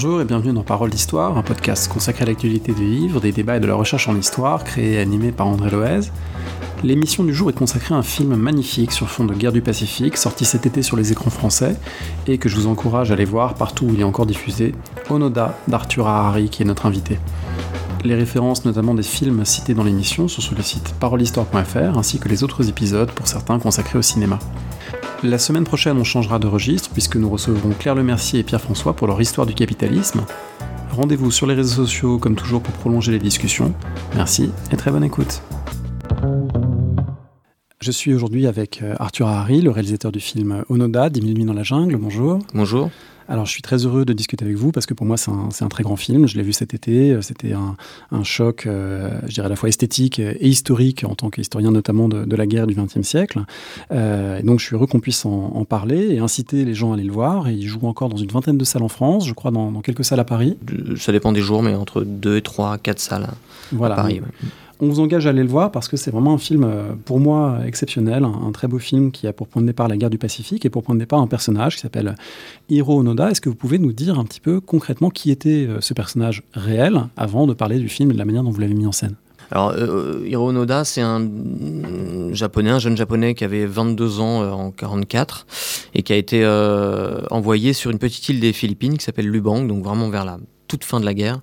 Bonjour et bienvenue dans Parole d'Histoire, un podcast consacré à l'actualité des livres, des débats et de la recherche en histoire, créé et animé par André Loez. L'émission du jour est consacrée à un film magnifique sur fond de guerre du Pacifique, sorti cet été sur les écrans français, et que je vous encourage à aller voir partout où il est encore diffusé, Onoda d'Arthur Harari, qui est notre invité. Les références notamment des films cités dans l'émission sont sur le site parolehistoire.fr, ainsi que les autres épisodes, pour certains consacrés au cinéma. La semaine prochaine, on changera de registre puisque nous recevrons Claire Lemercier et Pierre François pour leur histoire du capitalisme. Rendez-vous sur les réseaux sociaux comme toujours pour prolonger les discussions. Merci et très bonne écoute. Je suis aujourd'hui avec euh, Arthur Harry, le réalisateur du film Onoda, 10 000 nuits dans la jungle. Bonjour. Bonjour. Alors, je suis très heureux de discuter avec vous parce que pour moi, c'est un, très grand film. Je l'ai vu cet été. Euh, c'était un, choc, euh, je dirais, à la fois esthétique et historique en tant qu'historien, notamment de, la guerre du XXe siècle. Euh, et donc, je suis heureux qu'on puisse en, parler et inciter les gens à aller le voir. Et il joue encore dans une vingtaine de salles en France, je crois, dans, quelques salles à Paris. Ça dépend des jours, mais entre deux, trois, quatre salles à Paris on vous engage à aller le voir parce que c'est vraiment un film, euh, pour moi, exceptionnel, un, très beau film qui a pour point de départ la guerre du Pacifique et pour point de départ un personnage qui s'appelle Hiro Onoda. Est-ce que vous pouvez nous dire un petit peu concrètement qui était euh, ce personnage réel avant de parler du film et de la manière dont vous l'avez mis en scène? Alors, euh, Hiro Onoda, c'est un japonais, un jeune japonais qui avait 22 ans en 44 et qui a été envoyé sur une petite île des Philippines qui s'appelle Lubang, donc vraiment vers la toute fin de la guerre,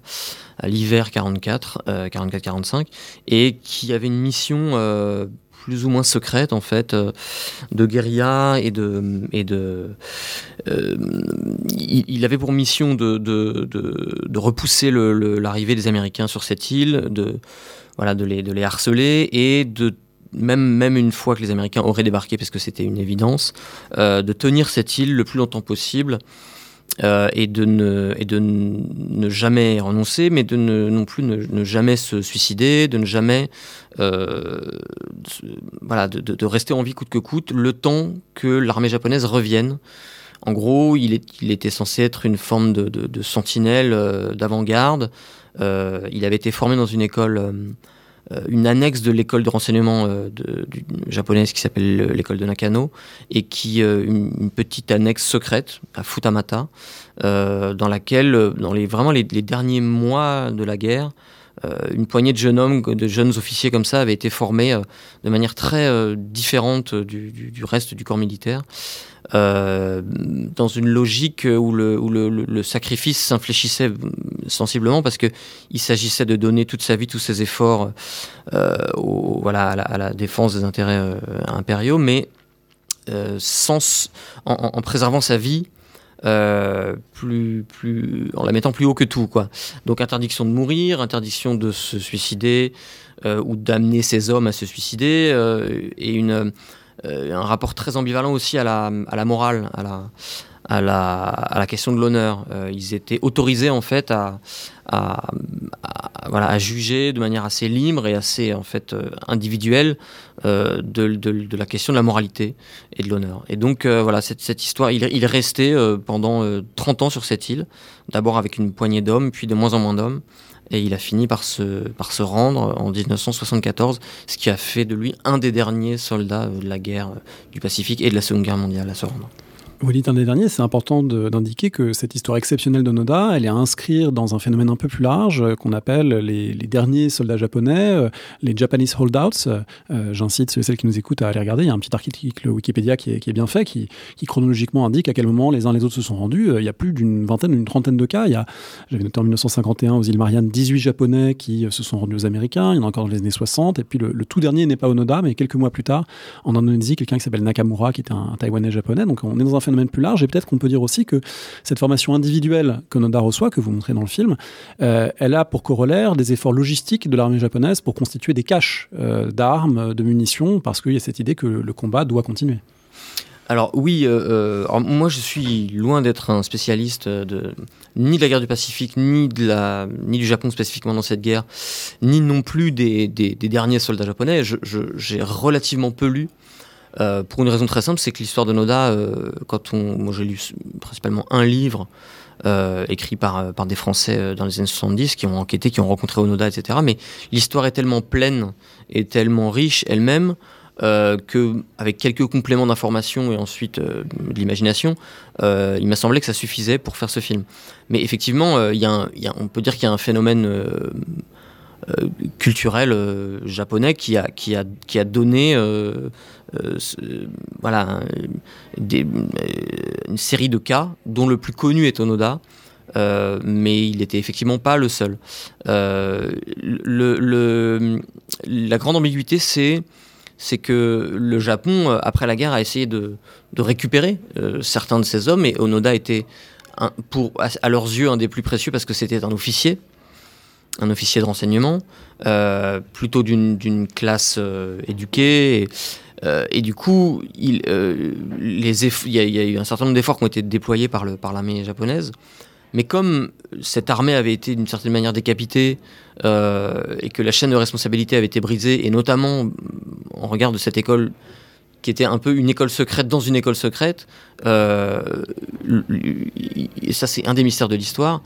à l'hiver 44, 44-45, euh, et qui avait une mission euh, plus ou moins secrète en fait euh, de guérilla et de il, avait pour mission de, de, de, repousser l'arrivée des Américains sur cette île de voilà de les de les harceler et de même, même une fois que les Américains auraient débarqué, parce que c'était une évidence, de tenir cette île le plus longtemps possible euh, et, de ne, et de ne jamais renoncer, mais de ne, non plus ne, jamais se suicider, de ne jamais euh, voilà, de, rester en vie coûte que coûte, le temps que l'armée japonaise revienne. En gros, il, était censé être une forme de, sentinelle euh, d'avant-garde. il avait été formé dans une école une annexe de l'école de renseignement euh, japonaise qui s'appelle l'école de Nakano et qui euh, une, petite annexe secrète à Futamata dans laquelle dans les vraiment les, derniers mois de la guerre une poignée de jeunes hommes, de jeunes officiers comme ça, avaient été formés de manière très différente du, reste du corps militaire. Euh, dans une logique où le, sacrifice s'infléchissait sensiblement parce que il s'agissait de donner toute sa vie, tous ses efforts euh, voilà, à la, défense des intérêts euh, impériaux, mais sans, en, préservant sa vie plus, plus, en la mettant plus haut que tout. Quoi. Donc interdiction de mourir, interdiction de se suicider ou d'amener ses hommes à se suicider, et une, euh, un rapport très ambivalent aussi à la, à la morale, à la, à la, à la question de l'honneur. Euh, ils étaient autorisés en fait à, à, voilà, à juger de manière assez libre et assez en fait euh, individuelle de, de, de, la question de la moralité et de l'honneur. Et donc voilà, cette, cette, histoire, il, il est resté pendant 30 ans sur cette île, d'abord avec une poignée d'hommes, puis de moins en moins d'hommes et il a fini par se, par se rendre en 1974, ce qui a fait de lui un des derniers soldats de la guerre du Pacifique et de la Seconde Guerre mondiale à se rendre. Dites un des derniers, c'est important d'indiquer que cette histoire exceptionnelle d'Onoda, elle est à inscrire dans un phénomène un peu plus large euh, qu'on appelle les, derniers soldats japonais, euh, les Japanese holdouts. Euh, j'incite ceux et celles qui nous écoutent à aller regarder. Il y a un petit article Wikipédia qui est, bien fait, qui, chronologiquement indique à quel moment les uns les autres se sont rendus. Il y a plus d'une vingtaine, d'une trentaine de cas. J'avais noté en 1951 aux îles Mariannes, 18 Japonais qui se sont rendus aux Américains. Il y en a encore dans les années 60. Et puis le, tout dernier n'est pas Onoda, mais quelques mois plus tard, en Indonésie, quelqu'un qui s'appelle Nakamura, qui était un, un Taïwanais japonais. Donc on est dans un phénomène plus large. Et peut-être qu'on peut dire aussi que cette formation individuelle que Noda reçoit, que vous montrez dans le film, euh, elle a pour corollaire des efforts logistiques de l'armée japonaise pour constituer des caches euh, d'armes, de munitions, parce qu'il y a cette idée que le combat doit continuer. Alors oui, euh, moi je suis loin d'être un spécialiste de, ni de la guerre du Pacifique, ni, de la, ni du Japon spécifiquement dans cette guerre, ni non plus des, des, derniers soldats japonais. J'ai relativement peu lu euh, pour une raison très simple, c'est que l'histoire de Noda, euh, quand on, moi j'ai lu principalement un livre euh, écrit par, par des Français dans les années 70 qui ont enquêté, qui ont rencontré Onoda, etc. Mais l'histoire est tellement pleine et tellement riche elle-même euh, que avec quelques compléments d'information et ensuite de l'imagination, il m'a semblé que ça suffisait pour faire ce film. Mais effectivement, il y a on peut dire qu'il y a un phénomène culturel japonais qui a, qui a, qui a donné voilà, une série de cas, dont le plus connu est Onoda, euh, mais il n'était effectivement pas le seul. Euh, la grande ambiguïté, c'est que le Japon, euh, après la guerre, a essayé de, récupérer certains de ces hommes, et Onoda était, pour, à, leurs yeux, un des plus précieux parce que c'était un officier, un officier de renseignement, plutôt d'une classe éduquée. Et, et, du coup, il, les y a, eu un certain nombre d'efforts qui ont été déployés par l'armée par japonaise mais comme cette armée avait été d'une certaine manière décapitée euh, et que la chaîne de responsabilité avait été brisée, et notamment en regard de cette école qui était un peu une école secrète dans une école secrète, euh, et ça c'est un des mystères de l'histoire,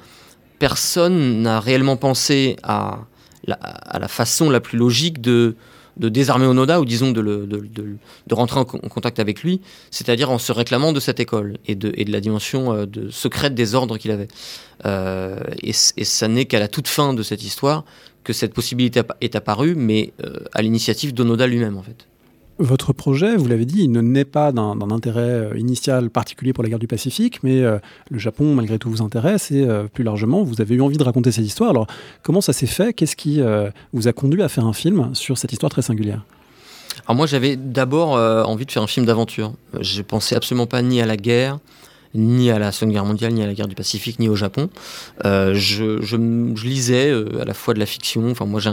personne n'a réellement pensé à la, façon la plus logique de désarmer Onoda ou disons de, rentrer en, contact avec lui, c'est-à-dire en se réclamant de cette école et de, et de la dimension euh, de secrète des ordres qu'il avait. Euh, et, et, ça n'est qu'à la toute fin de cette histoire que cette possibilité est apparue, mais euh, à l'initiative d'Onoda lui-même en fait. Votre projet, vous l'avez dit, il ne naît pas d'un intérêt euh, initial particulier pour la guerre du Pacifique, mais euh, le Japon, malgré tout, vous intéresse et euh, plus largement, vous avez eu envie de raconter cette histoire. Alors, comment ça s'est fait? Qu'est-ce qui vous a conduit à faire un film sur cette histoire très singulière? Alors moi, j'avais d'abord envie de faire un film d'aventure. Je pensais absolument pas ni à la guerre, ni à la Seconde Guerre mondiale, ni à la guerre du Pacifique, ni au Japon. je, lisais à la fois de la fiction. Enfin, moi, j'ai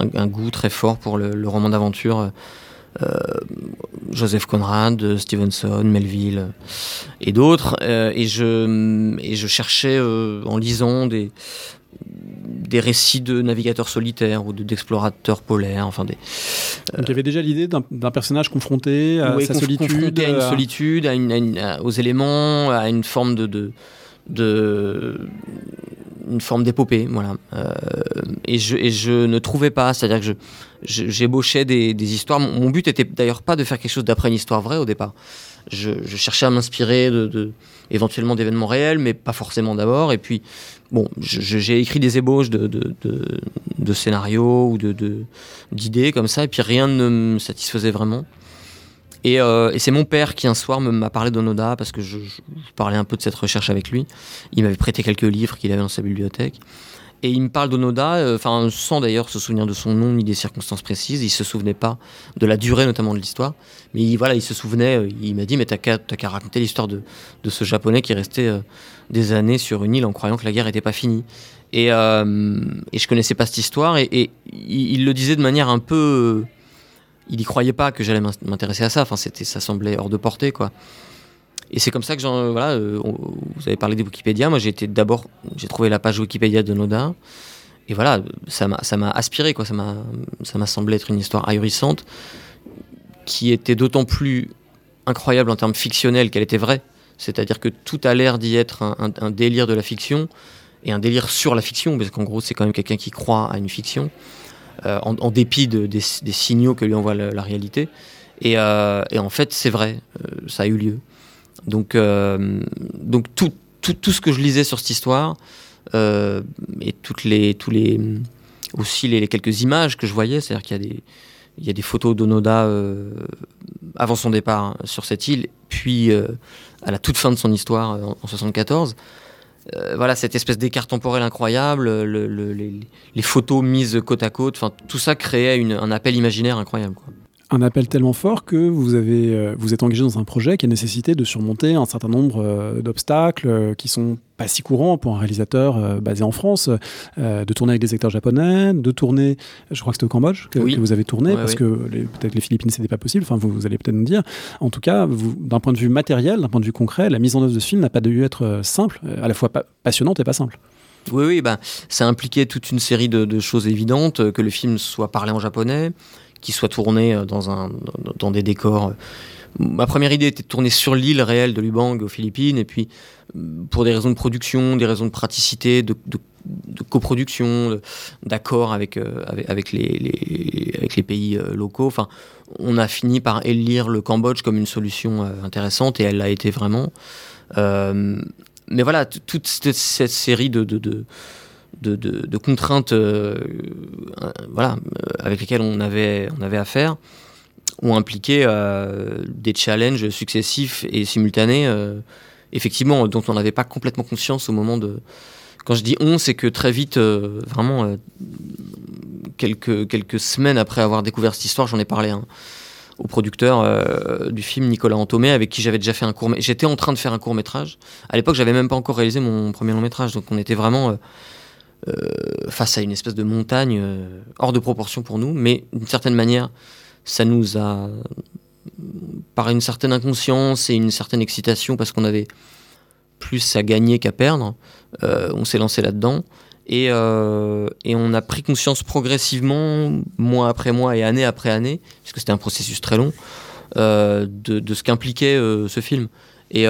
un, goût très fort pour le, roman d'aventure. Joseph Conrad, Stevenson, Melville et d'autres. Euh, et, je, et je cherchais euh, en lisant des, des récits de navigateurs solitaires ou d'explorateurs polaires. Enfin des, Donc il y avait déjà l'idée d'un personnage confronté à sa solitude. Confronté à une solitude, à aux éléments, à une forme de, de, de une forme d'épopée, voilà. Euh, et, je, et, je, ne trouvais pas, c'est-à-dire que j'ébauchais des, histoires. Mon, but était d'ailleurs pas de faire quelque chose d'après une histoire vraie au départ. Je, je cherchais à m'inspirer éventuellement d'événements réels, mais pas forcément d'abord. Et puis, bon, j'ai écrit des ébauches de, scénarios ou d'idées comme ça, et puis rien ne me satisfaisait vraiment. Euh, et, c'est mon père qui un soir m'a parlé d'Onoda parce que je, parlais un peu de cette recherche avec lui. Il m'avait prêté quelques livres qu'il avait dans sa bibliothèque. Et il me parle d'Onoda, euh, enfin sans d'ailleurs se souvenir de son nom ni des circonstances précises. Il se souvenait pas de la durée notamment de l'histoire, mais il, voilà, il se souvenait. Euh, il m'a dit mais t'as qu'à raconter l'histoire de, ce japonais qui restait des années sur une île en croyant que la guerre n'était pas finie. Et, et je connaissais pas cette histoire et, il, il, le disait de manière un peu il y croyait pas que j'allais m'intéresser à ça. Enfin, ça semblait hors de portée, quoi. Et c'est comme ça que j'en, voilà, euh, vous avez parlé de Wikipédia. Moi, j'ai d'abord, j'ai trouvé la page Wikipédia de Noda. Et voilà, ça m'a, ça m'a aspiré, quoi. Ça m'a, ça m'a semblé être une histoire ahurissante, qui était d'autant plus incroyable en termes fictionnels qu'elle était vraie. C'est-à-dire que tout a l'air d'y être un, délire de la fiction et un délire sur la fiction, parce qu'en gros, c'est quand même quelqu'un qui croit à une fiction. Euh, en, dépit des, signaux que lui envoie la, réalité. Euh, et, en fait, c'est vrai, ça a eu lieu. Donc, donc tout, tout, tout, ce que je lisais sur cette histoire, et toutes les, tous les, aussi les, quelques images que je voyais, c'est-à-dire qu'il y a des, il y a des photos d'Onoda avant son départ hein, sur cette île, puis à la toute fin de son histoire en, en 74. Euh, voilà cette espèce d'écart temporel incroyable, les, photos mises côte à côte, tout ça créait un appel imaginaire incroyable. Un appel tellement fort que vous avez euh, vous êtes engagé dans un projet qui a nécessité de surmonter un certain nombre euh, d'obstacles qui sont pas si courant pour un réalisateur euh, basé en France, euh, de tourner avec des acteurs japonais, de tourner, je crois que c'était au Cambodge que, vous avez tourné, parce que peut-être les Philippines c'était pas possible, enfin vous, vous allez peut-être nous dire. En tout cas, d'un point de vue matériel, d'un point de vue concret, la mise en œuvre de ce film n'a pas dû être euh, simple, à la fois passionnante et pas simple. Oui, oui, ben, ça impliquait toute une série de, choses évidentes, que le film soit parlé en japonais, qu'il soit tourné dans, un, dans des décors ma première idée était de tourner sur l'île réelle de Lubang aux Philippines, et puis pour des raisons de production, des raisons de praticité, de, coproduction, d'accord avec, euh, avec, les, avec les pays locaux. Enfin, on a fini par élire le Cambodge comme une solution intéressante et elle l'a été vraiment. mais voilà, toute cette, série de, de, de contraintes voilà, avec lesquelles on avait, on avait affaire ont impliqué euh, des challenges successifs et simultanés, euh, effectivement, dont on n'avait pas complètement conscience au moment de. Quand je dis on, c'est que très vite, euh, vraiment, quelques, quelques semaines après avoir découvert cette histoire, j'en ai parlé hein, au producteur du film, Nicolas Antomé, avec qui j'avais déjà fait un court J'étais en train de faire un court métrage. À l'époque, j'avais même pas encore réalisé mon premier long métrage, donc on était vraiment. Face à une espèce de montagne hors de proportion pour nous, mais d'une certaine manière, ça nous a, par une certaine inconscience et une certaine excitation, parce qu'on avait plus à gagner qu'à perdre, euh, on s'est lancé là-dedans. Et, euh, on a pris conscience progressivement, mois après mois et année après année, puisque c'était un processus très long, euh, de, ce qu'impliquait ce film. Et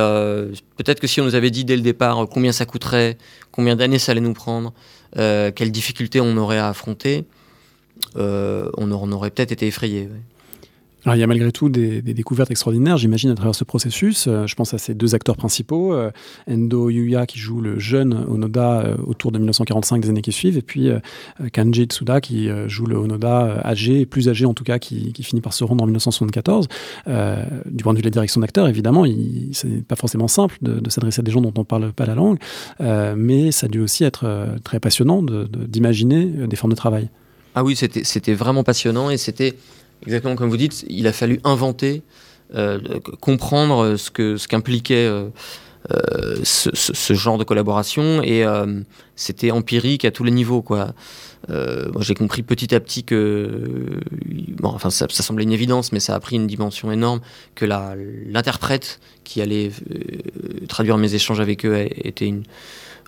peut-être que si on nous avait dit dès le départ combien ça coûterait, combien d'années ça allait nous prendre, quelles difficultés on aurait à affronter, euh, on, aurait peut-être été effrayé. Alors, il y a malgré tout des, découvertes extraordinaires, j'imagine, à travers ce processus. Euh, je pense à ces deux acteurs principaux, euh, Endo Yuya qui joue le jeune Onoda autour de 1945 des années qui suivent, et puis Kanji Tsuda qui joue le Onoda âgé, plus âgé en tout cas, qui, finit par se rendre en 1974. du point de vue de la direction d'acteur, évidemment, c'est pas forcément simple de, s'adresser à des gens dont on parle pas la langue, mais ça a dû aussi être très passionnant d'imaginer des formes de travail. Ah oui, c'était vraiment passionnant et c'était exactement comme vous dites, il a fallu inventer, euh, comprendre ce que ce qu'impliquait euh, euh, ce, genre de collaboration et c'était empirique à tous les niveaux quoi. j'ai compris petit à petit que, bon, enfin ça, ça, semblait une évidence, mais ça a pris une dimension énorme que l'interprète qui allait traduire mes échanges avec eux était une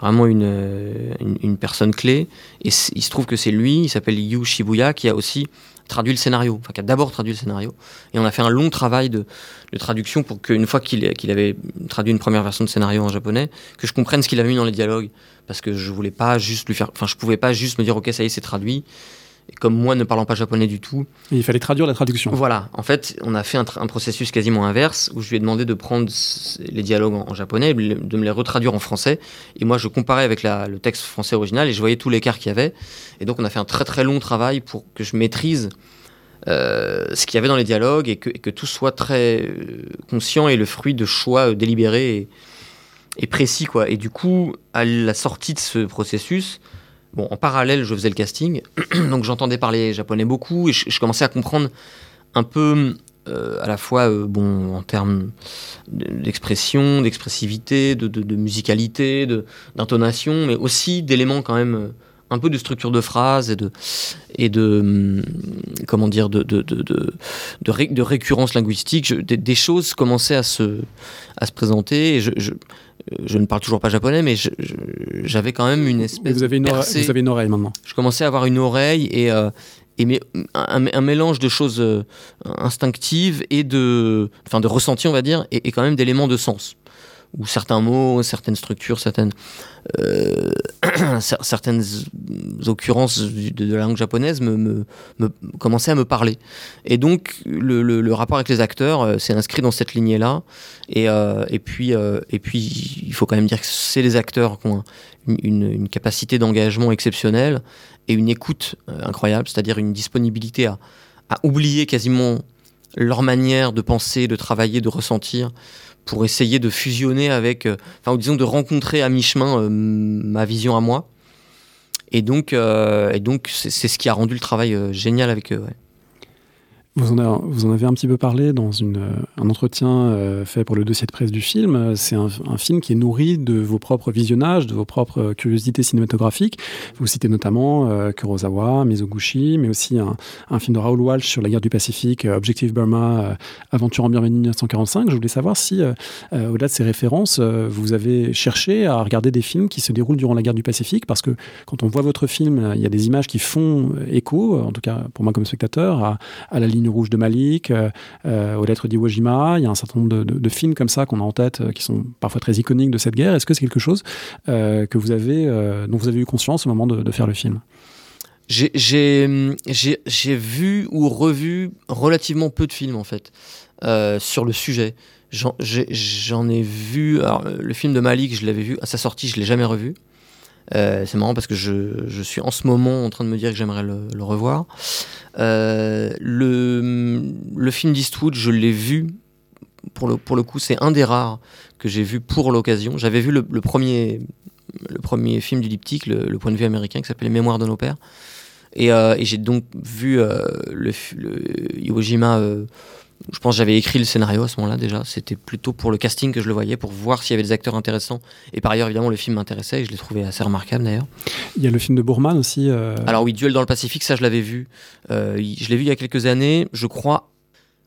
vraiment euh, une, une, personne clé. Et il se trouve que c'est lui, il s'appelle Yu Shibuya, qui a aussi traduit le scénario, enfin qui a d'abord traduit le scénario. Et on a fait un long travail de, de traduction pour qu'une fois qu'il avait traduit une première version de scénario en japonais, que je comprenne ce qu'il a mis dans les dialogues. Parce que je voulais pas juste lui faire. Enfin, je pouvais pas juste me dire, ok, ça y est, c'est traduit. Et comme moi, ne parlant pas japonais du tout. il fallait traduire la traduction. Voilà. En fait, on a fait un, processus quasiment inverse où je lui ai demandé de prendre les dialogues en, japonais, de me les retraduire en français. Et moi, je comparais avec le texte français original et je voyais tout l'écart qu'il y avait. Et donc, on a fait un très très long travail pour que je maîtrise euh, ce qu'il y avait dans les dialogues et que, tout soit très euh, conscient et le fruit de choix euh, délibérés et, et, précis. Quoi. Et du coup, à la sortie de ce processus, Bon, en parallèle, je faisais le casting, donc j'entendais parler japonais beaucoup et je, commençais à comprendre un peu euh, à la fois euh, bon en termes d'expression, d'expressivité, de, musicalité, d'intonation, mais aussi d'éléments quand même euh, un peu de structure de phrase et de et de hum, comment dire de de, de, de, récurrence linguistique. Des, choses commençaient à se à se présenter et je, ne parle toujours pas japonais, mais j'avais quand même une espèce. Vous avez une, oreille, vous avez une oreille maintenant. Je commençais à avoir une oreille et, euh, et un, mélange de choses euh, instinctives et de, enfin de ressenti, on va dire, et, et quand même d'éléments de sens où certains mots, certaines structures, certaines, euh, certaines occurrences de, la langue japonaise me, me, commençaient à me parler. Et donc, le, rapport avec les acteurs euh, s'est inscrit dans cette lignée-là. Et, euh, et, puis, et puis, il faut quand même dire que c'est les acteurs qui ont une, capacité d'engagement exceptionnelle et une écoute incroyable, c'est-à-dire une disponibilité à oublier quasiment leur manière de penser, de travailler, de ressentir pour essayer de fusionner avec, euh, enfin, disons de rencontrer à mi-chemin euh, ma vision à moi. Et donc, euh, et donc c'est ce qui a rendu le travail génial avec eux. Vous en, avez un petit peu parlé dans euh, un entretien euh, fait pour le dossier de presse du film. C'est un, film qui est nourri de vos propres visionnages, de vos propres curiosités cinématographiques. Vous citez notamment euh, Kurosawa, Mizoguchi, mais aussi un, film de Raoul Walsh sur la guerre du Pacifique, Objective Burma, Aventure en Birmanie 1945. Je voulais savoir si, au-delà de ces références, vous avez cherché à regarder des films qui se déroulent durant la guerre du Pacifique, parce que quand on voit votre film, il y a des images qui font écho, en tout cas pour moi comme spectateur, à la ligne rouge de Malik, euh, euh, aux lettres d'Iwo Jima. Il y a un certain nombre de, films comme ça qu'on a en tête, euh, qui sont parfois très iconiques de cette guerre. Est-ce que c'est quelque chose que vous avez, dont vous avez eu conscience au moment de, faire le film? J'ai vu ou revu relativement peu de films en fait sur le sujet. J'en ai, vu. Alors, le film de Malik, je l'avais vu à sa sortie, je l'ai jamais revu. Euh, c'est marrant parce que je, je, suis en ce moment en train de me dire que j'aimerais le, revoir. Euh, le, le film d'Eastwood, je l'ai vu. Pour le, pour le coup, c'est un des rares que j'ai vu pour l'occasion. J'avais vu le, premier, le premier film du diptyque, le, point de vue américain, qui s'appelle Les Mémoires de nos pères. Et, euh, et j'ai donc vu le, Iwo Jima je pense que j'avais écrit le scénario à ce moment-là déjà. C'était plutôt pour le casting que je le voyais, pour voir s'il y avait des acteurs intéressants. Et par ailleurs, évidemment, le film m'intéressait et je l'ai trouvé assez remarquable d'ailleurs. Il y a le film de Bourman aussi. Euh... Alors oui, Duel dans le Pacifique, ça je l'avais vu. Euh, je l'ai vu il y a quelques années, je crois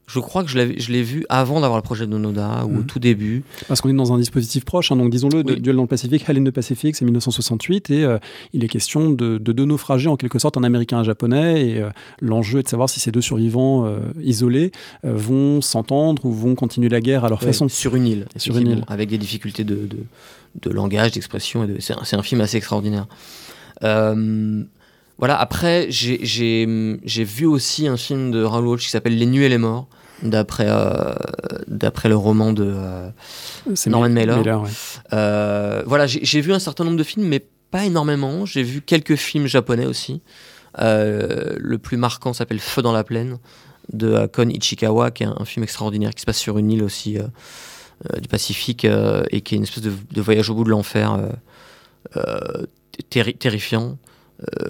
je crois que je l'ai vu avant d'avoir le projet de Noda, ou au mhm. tout début. Parce qu'on est dans un dispositif proche, hein, donc disons-le, Duel dans le Pacifique, Hell in the Pacific, c'est 1968, et euh, il est question de, de, deux naufragés, en quelque sorte, un Américain et un Japonais, et euh, l'enjeu est de savoir si ces deux survivants euh, isolés vont s'entendre ou vont continuer la guerre à leur façon. Sur une île, sur une île. avec des difficultés de, de, de langage, d'expression, c'est un, un, film assez extraordinaire. Voilà, après, j'ai vu aussi un film de Raoul Walsh qui s'appelle Les Nuits et les Morts, d'après euh, d'après le roman de euh, Norman Mailer. euh, voilà, j'ai vu un certain nombre de films, mais pas énormément. J'ai vu quelques films japonais aussi. Le plus marquant s'appelle Feu dans la plaine de Kon Ichikawa, qui est un, film extraordinaire qui se passe sur une île aussi du Pacifique et qui est une espèce de, de voyage au bout de l'enfer terrifiant,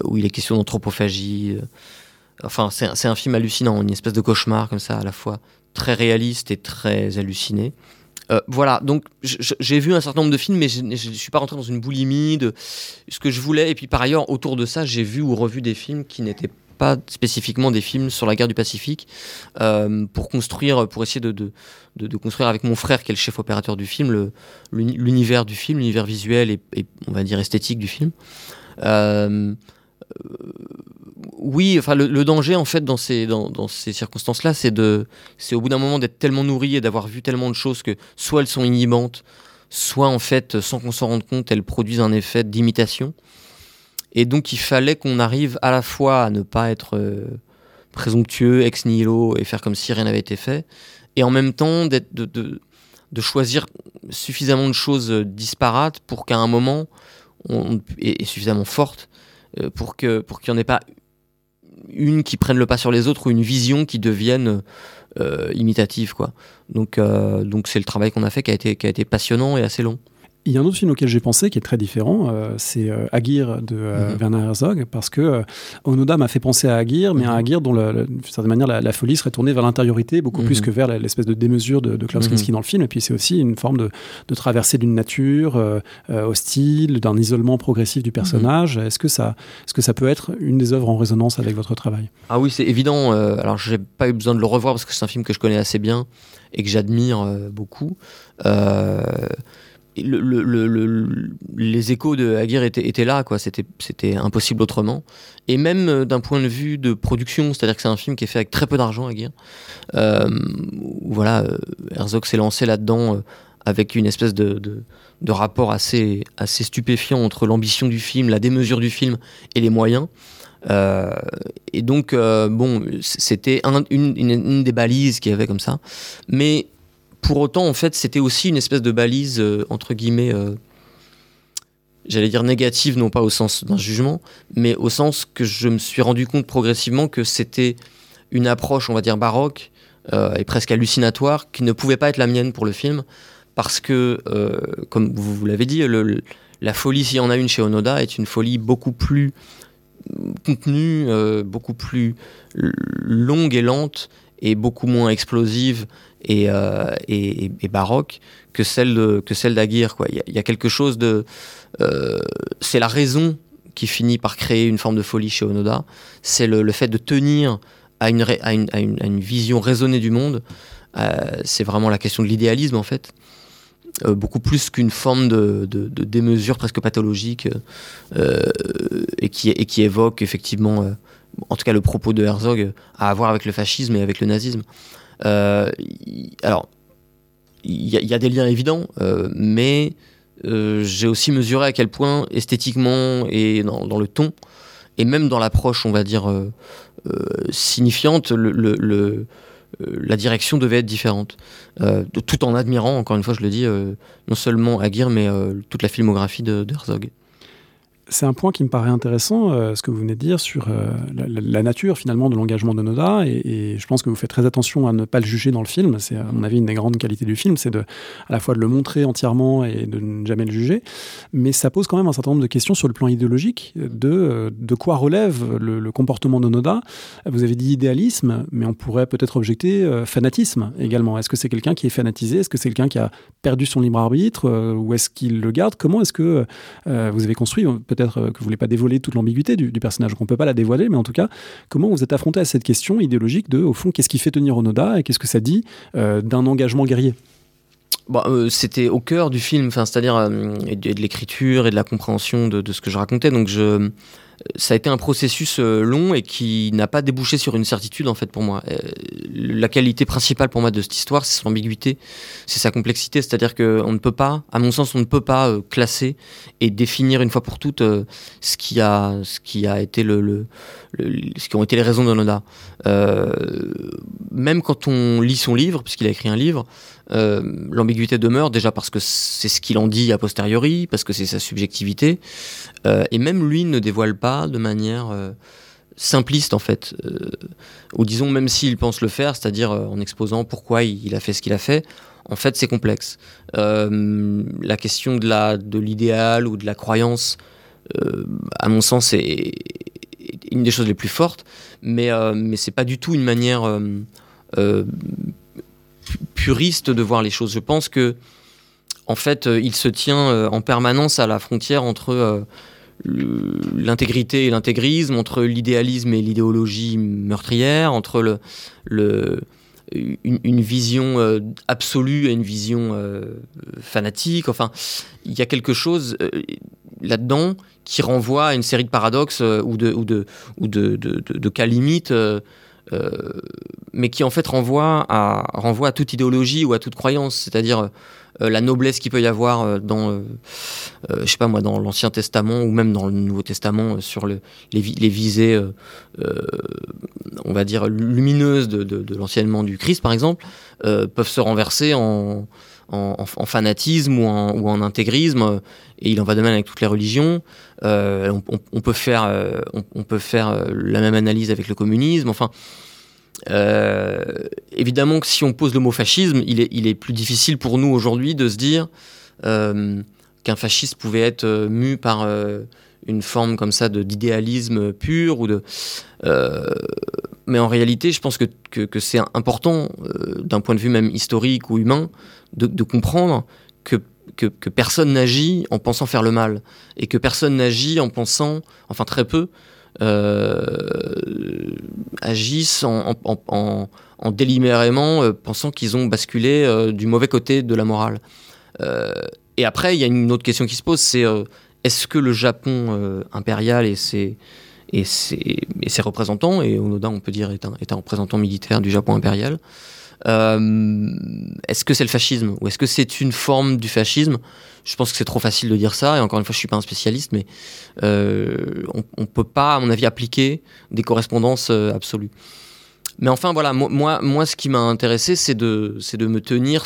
où il est question d'anthropophagie Enfin, c'est un film hallucinant, une espèce de cauchemar comme ça, à la fois très réaliste et très halluciné. Euh, voilà, donc j'ai vu un certain nombre de films, mais je ne suis pas rentré dans une boulimie de ce que je voulais. Et puis par ailleurs, autour de ça, j'ai vu ou revu des films qui n'étaient pas spécifiquement des films sur la guerre du Pacifique, euh, pour construire, pour essayer de, construire avec mon frère, qui est le chef opérateur du film, l'univers du film, l'univers visuel et, on va dire esthétique du film. Euh, oui, enfin le, danger en fait dans ces, dans, ces circonstances-là, c'est de, c'est au bout d'un moment d'être tellement nourri et d'avoir vu tellement de choses que soit elles sont inhibantes, soit en fait sans qu'on s'en rende compte, elles produisent un effet d'imitation. Et donc il fallait qu'on arrive à la fois à ne pas être euh, présomptueux, ex nihilo et faire comme si rien n'avait été fait, et en même temps d'être, de, de, choisir suffisamment de choses disparates pour qu'à un moment, et, et suffisamment fortes, euh, pour que pour qu'il n'y en ait pas une qui prenne le pas sur les autres ou une vision qui devienne euh, imitative quoi. Donc euh, donc c'est le travail qu'on a fait qui a été qui a été passionnant et assez long. Il y a un autre film auquel j'ai pensé qui est très différent, euh, c'est euh, Aguirre de euh, mm -hmm. Werner Herzog, parce que euh, Onoda m'a fait penser à Aguirre, mais mm -hmm. à Aguirre dont, d'une certaine manière, la, la, folie serait tournée vers l'intériorité, beaucoup mm -hmm. plus que vers l'espèce de démesure de, de Klaus Kinski dans le film. Et puis c'est aussi une forme de, de traversée d'une nature hostile, d'un isolement progressif du personnage. Est-ce que, ça, est -ce que ça peut être une des œuvres en résonance avec votre travail? Ah oui, c'est évident. alors j'ai pas eu besoin de le revoir parce que c'est un film que je connais assez bien et que j'admire beaucoup. Euh, le, le, le, les échos de Aguirre étaient, là, quoi. C'était, impossible autrement. Et même euh, d'un point de vue de production, c'est-à-dire que c'est un film qui est fait avec très peu d'argent, Aguirre. Euh, voilà, euh, Herzog s'est lancé là-dedans avec une espèce de, rapport assez, stupéfiant entre l'ambition du film, la démesure du film et les moyens. Et donc, bon, c'était un, une, une, une, des balises qu'il y avait comme ça. Mais pour autant, en fait, c'était aussi une espèce de balise, euh, entre guillemets, euh, j'allais dire négative, non pas au sens d'un jugement, mais au sens que je me suis rendu compte progressivement que c'était une approche, on va dire, baroque euh, et presque hallucinatoire, qui ne pouvait pas être la mienne pour le film, parce que, comme vous, l'avez dit, la folie, s'il y en a une chez Onoda, est une folie beaucoup plus contenue, beaucoup plus longue et lente, et beaucoup moins explosive et, euh, et, baroque que celle de, que celle d'Aguirre quoi. Il y, a quelque chose de euh, c'est la raison qui finit par créer une forme de folie chez Onoda. C'est le, fait de tenir à une, à une, à une, vision raisonnée du monde. Euh, c'est vraiment la question de l'idéalisme en fait. Beaucoup plus qu'une forme de, de, démesure presque pathologique et, qui, et qui évoque effectivement, en tout cas le propos de Herzog, à avoir avec le fascisme et avec le nazisme. Euh, alors, il y, a des liens évidents, euh, mais euh, j'ai aussi mesuré à quel point esthétiquement et dans, le ton et même dans l'approche, on va dire, signifiante, la direction devait être différente. tout en admirant, encore une fois, je le dis, non seulement Aguirre, mais toute la filmographie de, de Herzog c'est un point qui me paraît intéressant, euh, ce que vous venez de dire sur euh, la, nature finalement de l'engagement de Noda, et, je pense que vous faites très attention à ne pas le juger dans le film. C'est à mon avis une des grandes qualités du film, c'est à la fois de le montrer entièrement et de ne jamais le juger. Mais ça pose quand même un certain nombre de questions sur le plan idéologique de euh, quoi relève le, comportement de Noda. Vous avez dit idéalisme, mais on pourrait peut-être objecter fanatisme également. Est-ce que c'est quelqu'un qui est fanatisé? Est-ce que c'est quelqu'un qui a perdu son libre arbitre ou est-ce qu'il le garde? Comment est-ce que vous avez construit peut-être euh, que vous voulez pas dévoiler toute l'ambiguïté du, personnage, qu'on peut pas la dévoiler, mais en tout cas, comment vous êtes affronté à cette question idéologique de, au fond, qu'est-ce qui fait tenir Onoda et qu'est-ce que ça dit euh, d'un engagement guerrier? Bon, euh, c'était au cœur du film, c'est-à-dire de, l'écriture et de la compréhension de, de, ce que je racontais. Donc je, ça a été un processus euh, long et qui n'a pas débouché sur une certitude en fait pour moi. Euh, la qualité principale pour moi de cette histoire, c'est son ambiguïté, c'est sa complexité, c'est-à-dire qu'on ne peut pas, à mon sens, on ne peut pas euh, classer et définir une fois pour toutes ce qui a, ce qui a été le, ce qui ont été les raisons de Noda. même quand on lit son livre, puisqu'il a écrit un livre, l'ambiguïté demeure déjà parce que c'est ce qu'il en dit a posteriori, parce que c'est sa subjectivité, et même lui ne dévoile pas de manière euh, simpliste en fait, euh, ou disons même s'il pense le faire, c'est-à-dire euh, en exposant pourquoi il, a fait ce qu'il a fait, en fait c'est complexe. la question de la de l'idéal ou de la croyance, à mon sens, est, une des choses les plus fortes, mais mais c'est pas du tout une manière puriste de voir les choses. Je pense que en fait, il se tient en permanence à la frontière entre l'intégrité et l'intégrisme, entre l'idéalisme et l'idéologie meurtrière, entre une, vision euh, absolue et une vision euh, fanatique. Enfin, il y a quelque chose euh, là-dedans qui renvoie à une série de paradoxes ou de, ou de, cas limites. Mais qui en fait renvoie à, renvoie à toute idéologie ou à toute croyance, c'est-à-dire euh, la noblesse qu'il peut y avoir euh, dans, euh, je sais pas moi, dans l'Ancien Testament ou même dans le Nouveau Testament sur le, les, les, visées, on va dire, lumineuses de, de, de l'enseignement du Christ, par exemple, peuvent se renverser en, en, fanatisme ou en, intégrisme, et il en va de même avec toutes les religions. On, on, peut faire, on, on, peut faire la même analyse avec le communisme. Enfin, euh, évidemment que si on pose le mot fascisme, il est, il est plus difficile pour nous aujourd'hui de se dire euh, qu'un fasciste pouvait être euh, mu par une forme comme ça d'idéalisme pur ou de. mais en réalité, je pense que, que, c'est important, d'un point de vue même historique ou humain, de, comprendre que, que, personne n'agit en pensant faire le mal et que personne n'agit en pensant, enfin très peu, euh, agissent en, en, délibérément euh, pensant qu'ils ont basculé euh, du mauvais côté de la morale. et après, il y a une autre question qui se pose, c'est est-ce que le Japon impérial et ses, et ses, ses, représentants, et Onoda, on peut dire, est un, est un représentant militaire du Japon impérial, est-ce que c'est le fascisme ou est-ce que c'est une forme du fascisme? Je pense que c'est trop facile de dire ça, et encore une fois, je suis pas un spécialiste, mais euh, on, ne peut pas, à mon avis, appliquer des correspondances euh, absolues. Mais enfin, voilà, moi, moi, ce qui m'a intéressé, c'est de, de me tenir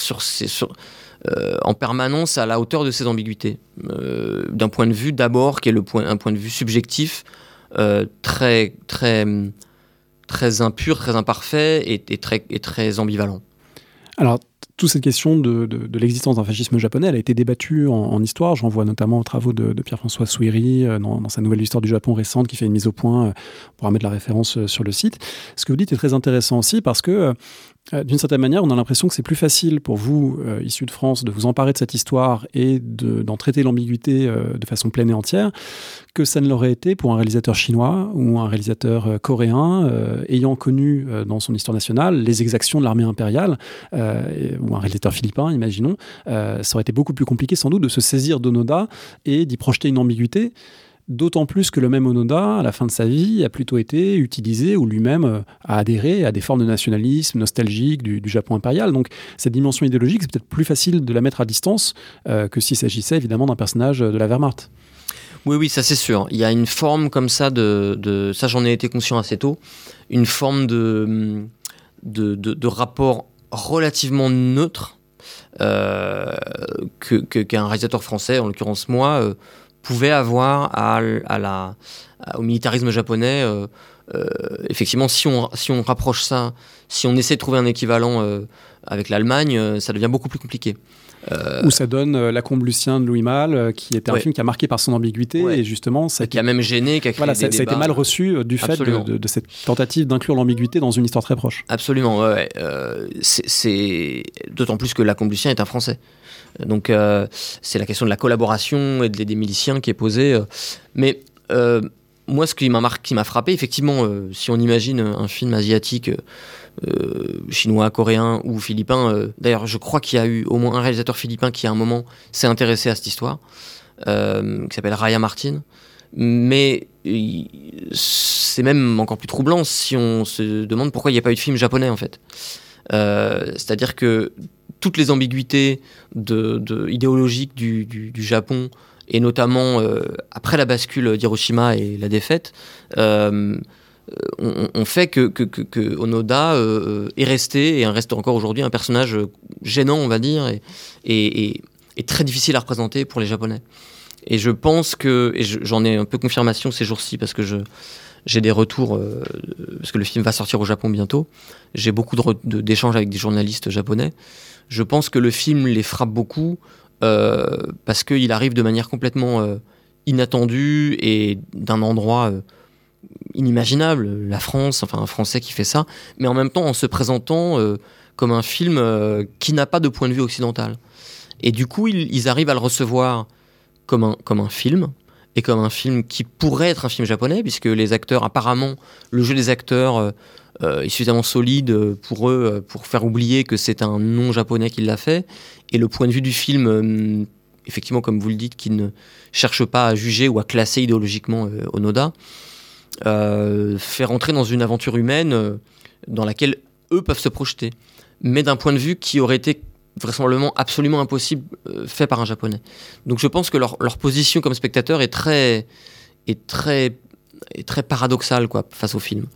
euh, en permanence à la hauteur de ces ambiguïtés, d'un point de vue d'abord qui est le point, un point de vue subjectif, très, très, très impur, très imparfait et, très, ambivalent. Alors, toute cette question de, l'existence d'un fascisme japonais, elle a été débattue en, histoire. J'en vois notamment aux travaux de, Pierre-François Souiri euh, dans, sa nouvelle histoire du Japon récente qui fait une mise au point. Euh, pour pourra mettre la référence euh, sur le site. Ce que vous dites est très intéressant aussi parce que d'une certaine manière, on a l'impression que c'est plus facile pour vous, issus de France, de vous emparer de cette histoire et d'en traiter l'ambiguïté de façon pleine et entière, que ça ne l'aurait été pour un réalisateur chinois ou un réalisateur coréen ayant connu dans son histoire nationale les exactions de l'armée impériale ou un réalisateur philippin, imaginons, euh, ça aurait été beaucoup plus compliqué sans doute de se saisir d'Onoda et d'y projeter une ambiguïté. D'autant plus que le même Onoda, à la fin de sa vie, a plutôt été utilisé ou lui-même euh, a adhéré à des formes de nationalisme nostalgique du, Japon impérial. Donc cette dimension idéologique, c'est peut-être plus facile de la mettre à distance euh, que s'il s'agissait évidemment d'un personnage de la Wehrmacht. Oui, oui, ça c'est sûr. Il y a une forme comme ça de, ça j'en ai été conscient assez tôt, une forme de, de, de, rapport relativement neutre euh, que, qu'un réalisateur français, en l'occurrence moi, euh, pouvait avoir à, à la, au militarisme japonais. Euh, effectivement, si on, si on rapproche ça, si on essaie de trouver un équivalent avec l'Allemagne, ça devient beaucoup plus compliqué. Euh, Où ça donne euh, La Combe Lucien de Louis Malle, euh, qui était un film qui a marqué par son ambiguïté et justement ça qui a même gêné, qui a créé voilà, ça, a été mal reçu du fait de, cette tentative d'inclure l'ambiguïté dans une histoire très proche. Absolument, ouais. c'est d'autant plus que La Combe Lucien est un Français. Donc c'est la question de la collaboration et des miliciens qui est posée. mais moi, ce qui m'a frappé, effectivement, si on imagine un film asiatique euh, chinois, coréen ou philippin. Euh, d'ailleurs, je crois qu'il y a eu au moins un réalisateur philippin qui, à un moment, s'est intéressé à cette histoire, euh, qui s'appelle Raya Martin. Mais c'est même encore plus troublant si on se demande pourquoi il n'y a pas eu de film japonais, en fait. C'est-à-dire que toutes les ambiguïtés idéologiques du, Japon, et notamment après la bascule d'Hiroshima et la défaite, euh, on, fait que, Onoda euh, est resté et reste encore aujourd'hui un personnage gênant, on va dire, et, très difficile à représenter pour les Japonais. Et je pense que, et j'en ai un peu confirmation ces jours-ci parce que je, j'ai des retours, euh, parce que le film va sortir au Japon bientôt, j'ai beaucoup d'échanges avec des journalistes japonais. Je pense que le film les frappe beaucoup parce qu'il arrive de manière complètement inattendue et d'un endroit inimaginable, la France, enfin un Français qui fait ça, mais en même temps en se présentant euh, comme un film euh, qui n'a pas de point de vue occidental. Et du coup, ils, arrivent à le recevoir comme un film, et comme un film qui pourrait être un film japonais, puisque les acteurs, apparemment, le jeu des acteurs euh, est suffisamment solide pour eux, pour faire oublier que c'est un non japonais qui l'a fait, et le point de vue du film effectivement, comme vous le dites, qui ne cherche pas à juger ou à classer idéologiquement Onoda, euh, faire entrer dans une aventure humaine euh, dans laquelle eux peuvent se projeter, mais d'un point de vue qui aurait été vraisemblablement absolument impossible euh, fait par un japonais. Donc je pense que leur, leur position comme spectateur est très, est très, est très paradoxale quoi, face au film.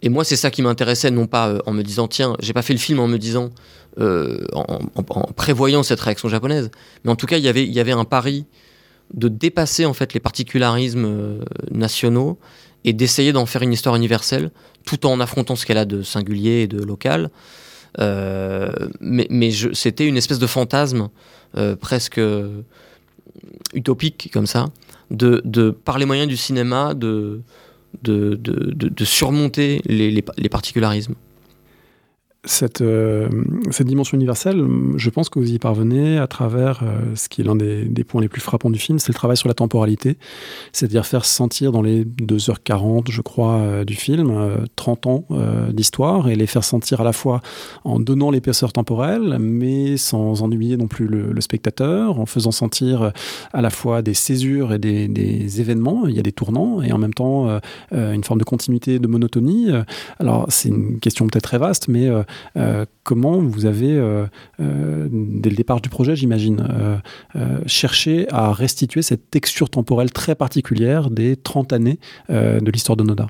Et moi, c'est ça qui m'intéressait, non pas en me disant, tiens, j'ai pas fait le film en me disant, en, en, prévoyant cette réaction japonaise, mais en tout cas, y il y avait un pari de dépasser en fait les particularismes nationaux et d'essayer d'en faire une histoire universelle, tout en affrontant ce qu'elle a de singulier et de local. Euh, mais, c'était une espèce de fantasme euh, presque utopique comme ça, de, par les moyens du cinéma, de, surmonter les particularismes cette, euh, cette, dimension universelle, je pense que vous y parvenez à travers euh, ce qui est l'un des, points les plus frappants du film, c'est le travail sur la temporalité, c'est-à-dire faire sentir dans les 2h40, je crois, euh, du film, 30 ans d'histoire, et les faire sentir à la fois en donnant l'épaisseur temporelle, mais sans ennuyer non plus le, spectateur, en faisant sentir à la fois des césures et des, événements, il y a des tournants, et en même temps une forme de continuité, de monotonie. Alors c'est une question peut-être très vaste, mais comment vous avez, euh, euh, dès le départ du projet, j'imagine, cherché à restituer cette texture temporelle très particulière des 30 années de l'histoire de Noda?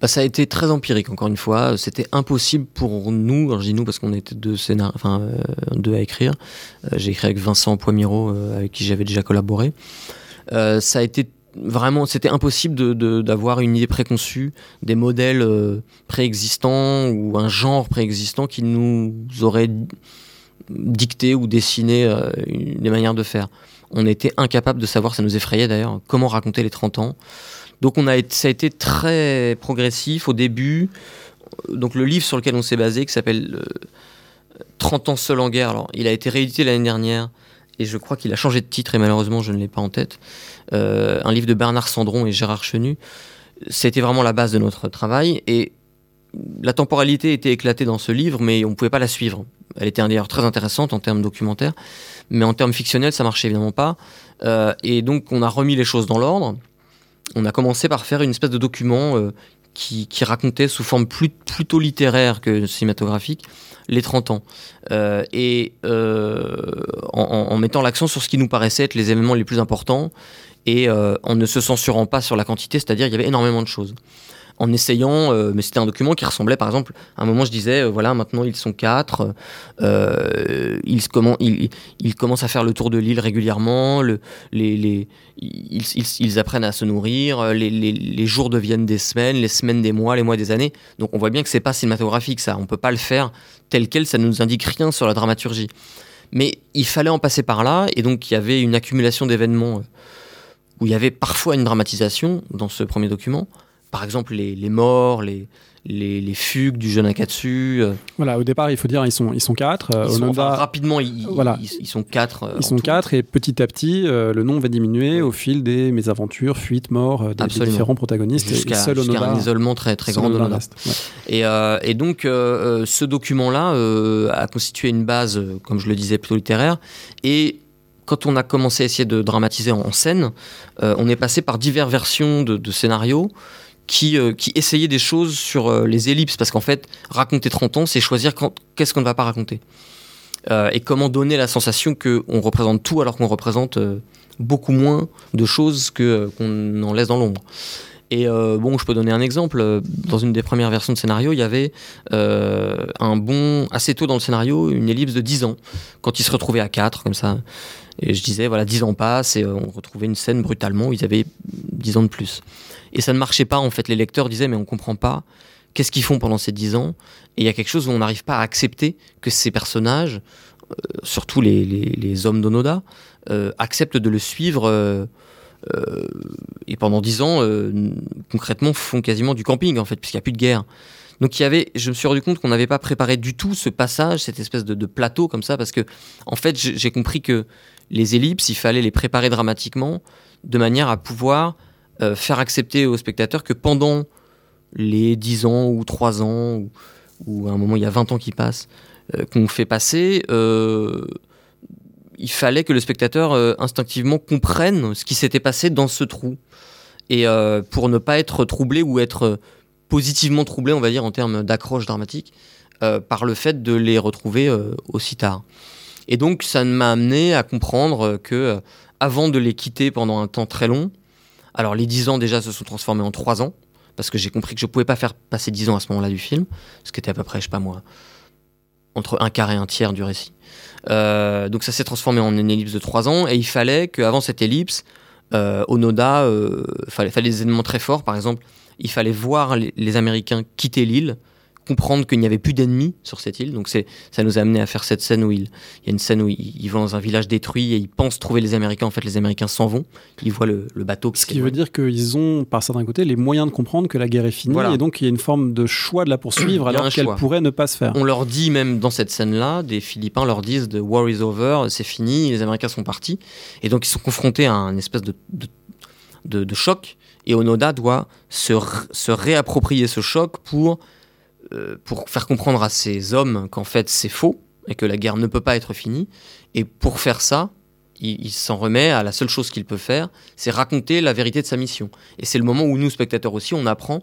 Bah, ça a été très empirique, encore une fois. C'était impossible pour nous, je dis nous parce qu'on était deux, scénar... enfin, deux à écrire. J'ai écrit avec Vincent Poimiro, avec qui j'avais déjà collaboré. ça a été vraiment, c'était impossible d'avoir une idée préconçue, des modèles euh, préexistants ou un genre préexistant qui nous aurait dicté ou dessiné euh, des manières de faire. On était incapable de savoir, ça nous effrayait d'ailleurs, comment raconter les 30 ans. Donc ça a été très progressif au début. Donc le livre sur lequel on s'est basé, qui s'appelle 30 euh, ans seul en guerre, alors il a été réédité l'année dernière et je crois qu'il a changé de titre et malheureusement je ne l'ai pas en tête. Euh, un livre de Bernard Sandron et Gérard Chenu. C'était vraiment la base de notre travail et la temporalité était éclatée dans ce livre, mais on ne pouvait pas la suivre. Elle était d'ailleurs très intéressante en termes documentaires, mais en termes fictionnels, ça marchait évidemment pas. Euh, et donc, on a remis les choses dans l'ordre. On a commencé par faire une espèce de document euh, qui, racontait sous forme plutôt littéraire que cinématographique les 30 ans. Et en, mettant l'accent sur ce qui nous paraissait être les événements les plus importants et euh, en ne se censurant pas sur la quantité, c'est-à-dire il y avait énormément de choses en essayant, euh, mais c'était un document qui ressemblait par exemple, à un moment je disais, euh, voilà, maintenant ils sont quatre, ils, comment, ils, commencent à faire le tour de l'île régulièrement, le, les, ils, apprennent à se nourrir, les, les, les, jours deviennent des semaines, les semaines des mois, les mois des années. Donc on voit bien que c'est pas cinématographique ça, on peut pas le faire tel quel, ça ne nous indique rien sur la dramaturgie. Mais il fallait en passer par là, et donc il y avait une accumulation d'événements où il y avait parfois une dramatisation dans ce premier document, par exemple les, les morts, les, les, les, fugues du jeune Akatsu. Euh. Voilà, au départ, il faut dire, ils sont, ils sont quatre. Euh, ils sont, enfin, rapidement, ils, voilà. ils, sont quatre. Euh, ils sont tout. quatre, et petit à petit, euh, le nom va diminuer au fil des mésaventures, fuites, morts des, des différents protagonistes. Jusqu'à jusqu un isolement très, très grand de Onoda. Ouais. Et, euh, et, donc, ce document-là a constitué une base, comme je le disais, plutôt littéraire. Et quand on a commencé à essayer de dramatiser en, scène, on est passé par diverses versions de, scénarios qui, euh, qui essayaient des choses sur euh, les ellipses, parce qu'en fait, raconter 30 ans, c'est choisir qu'est-ce qu'on ne va pas raconter. Euh, et comment donner la sensation qu'on représente tout alors qu'on représente euh, beaucoup moins de choses qu'on en laisse dans l'ombre. Et euh, bon, je peux donner un exemple. Dans une des premières versions de scénario, il y avait euh, un bon, assez tôt dans le scénario, une ellipse de 10 ans, quand ils se retrouvaient à 4, comme ça. Et je disais, voilà, 10 ans passent, et on retrouvait une scène brutalement où ils avaient 10 ans de plus. Et ça ne marchait pas, en fait. Les lecteurs disaient, mais on comprend pas. Qu'est-ce qu'ils font pendant ces 10 ans Et il y a quelque chose où on n'arrive pas à accepter que ces personnages, euh, surtout les, les, hommes d'Onoda, euh, acceptent de le suivre. Euh, euh, et pendant dix ans, euh, concrètement, font quasiment du camping, en fait, puisqu'il n'y a plus de guerre. Donc y avait, je me suis rendu compte qu'on n'avait pas préparé du tout ce passage, cette espèce de, plateau comme ça, parce que en fait j'ai compris que les ellipses, il fallait les préparer dramatiquement de manière à pouvoir euh, faire accepter aux spectateurs que pendant les 10 ans ou 3 ans, ou, à un moment il y a 20 ans qui passent, euh, qu'on fait passer, euh, il fallait que le spectateur instinctivement comprenne ce qui s'était passé dans ce trou. Et pour ne pas être troublé ou être positivement troublé, on va dire, en termes d'accroche dramatique, euh, par le fait de les retrouver euh, aussi tard. Et donc, ça m'a amené à comprendre que, euh, avant de les quitter pendant un temps très long, alors les 10 ans déjà se sont transformés en 3 ans, parce que j'ai compris que je pouvais pas faire passer 10 ans à ce moment-là du film, ce qui était à peu près, je sais pas moi, entre un quart et un tiers du récit. Donc ça s'est transformé en une ellipse de 3 ans et il fallait qu'avant cette ellipse, Onoda, euh, fallait des éléments très forts. Par exemple, il fallait voir les, les Américains quitter l'île comprendre qu'il n'y avait plus d'ennemis sur cette île. Donc ça nous a amené à faire cette scène où il, il y a une scène où ils il vont dans un village détruit et ils pensent trouver les Américains. En fait, les Américains s'en vont. Ils voient le, le bateau. Ce qui veut dire qu'ils ont, par certains côtés, les moyens de comprendre que la guerre est finie. Voilà. Et donc il y a une forme de choix de la poursuivre alors qu'elle pourrait ne pas se faire. On leur dit même dans cette scène-là, des Philippins leur disent the war is over, c'est fini, les Américains sont partis. Et donc ils sont confrontés à un espèce de, de, de, de choc. Et Onoda doit se, se réapproprier ce choc pour euh, pour faire comprendre à ces hommes qu'en fait c'est faux et que la guerre ne peut pas être finie. Et pour faire ça, il, s'en remet à la seule chose qu'il peut faire, c'est raconter la vérité de sa mission. Et c'est le moment où nous, spectateurs aussi, on apprend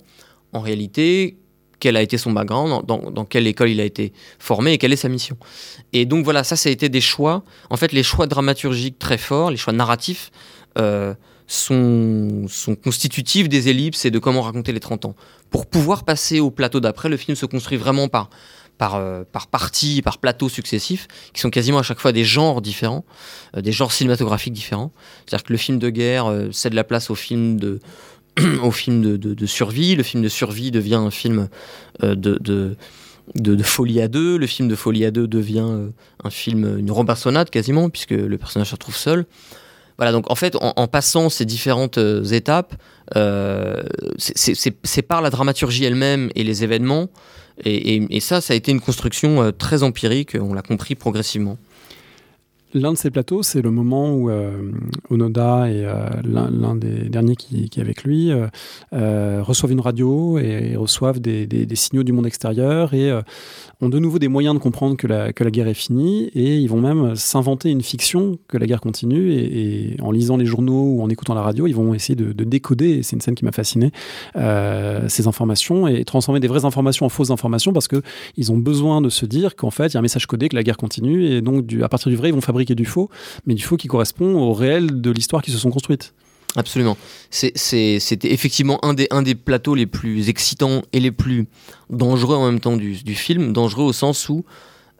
en réalité quel a été son background, dans, dans, quelle école il a été formé et quelle est sa mission. Et donc voilà, ça, ça a été des choix, en fait, les choix dramaturgiques très forts, les choix narratifs, euh, sont, constitutifs des ellipses et de comment raconter les 30 ans. Pour pouvoir passer au plateau d'après, le film se construit vraiment par, par, euh, par parties, par plateaux successifs, qui sont quasiment à chaque fois des genres différents, euh, des genres cinématographiques différents. C'est-à-dire que le film de guerre euh, cède la place au film de, au film de, survie, le film de survie devient un film de, de folie à deux. Le film de folie à deux devient un film, une robinsonnade quasiment, puisque le personnage se retrouve seul. Voilà, donc en fait, en, passant ces différentes euh, étapes, euh, c'est par la dramaturgie elle-même et les événements, et, et, et, ça, ça a été une construction euh, très empirique, on l'a compris progressivement. L'un de ces plateaux, c'est le moment où euh, Onoda et euh, l'un des derniers qui, est avec lui euh, reçoivent une radio et, reçoivent des, signaux du monde extérieur et ont de nouveau des moyens de comprendre que la, que la guerre est finie et ils vont même s'inventer une fiction que la guerre continue et, en lisant les journaux ou en écoutant la radio, ils vont essayer de, de décoder, c'est une scène qui m'a fasciné, ces informations et transformer des vraies informations en fausses informations parce qu'ils ont besoin de se dire qu'en fait, il y a un message codé, que la guerre continue et donc du, à partir du vrai, ils vont fabriquer du faux, mais du faux qui correspond au réel de l'histoire qui se sont construites. Absolument. C'était effectivement un des, un des plateaux les plus excitants et les plus dangereux en même temps du, film. Dangereux au sens où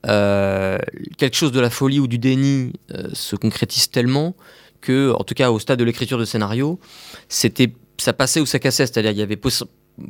euh, quelque chose de la folie ou du déni euh, se concrétise tellement que, en tout cas au stade de l'écriture de scénario, c'était ça passait ou ça cassait. C'est-à-dire il y avait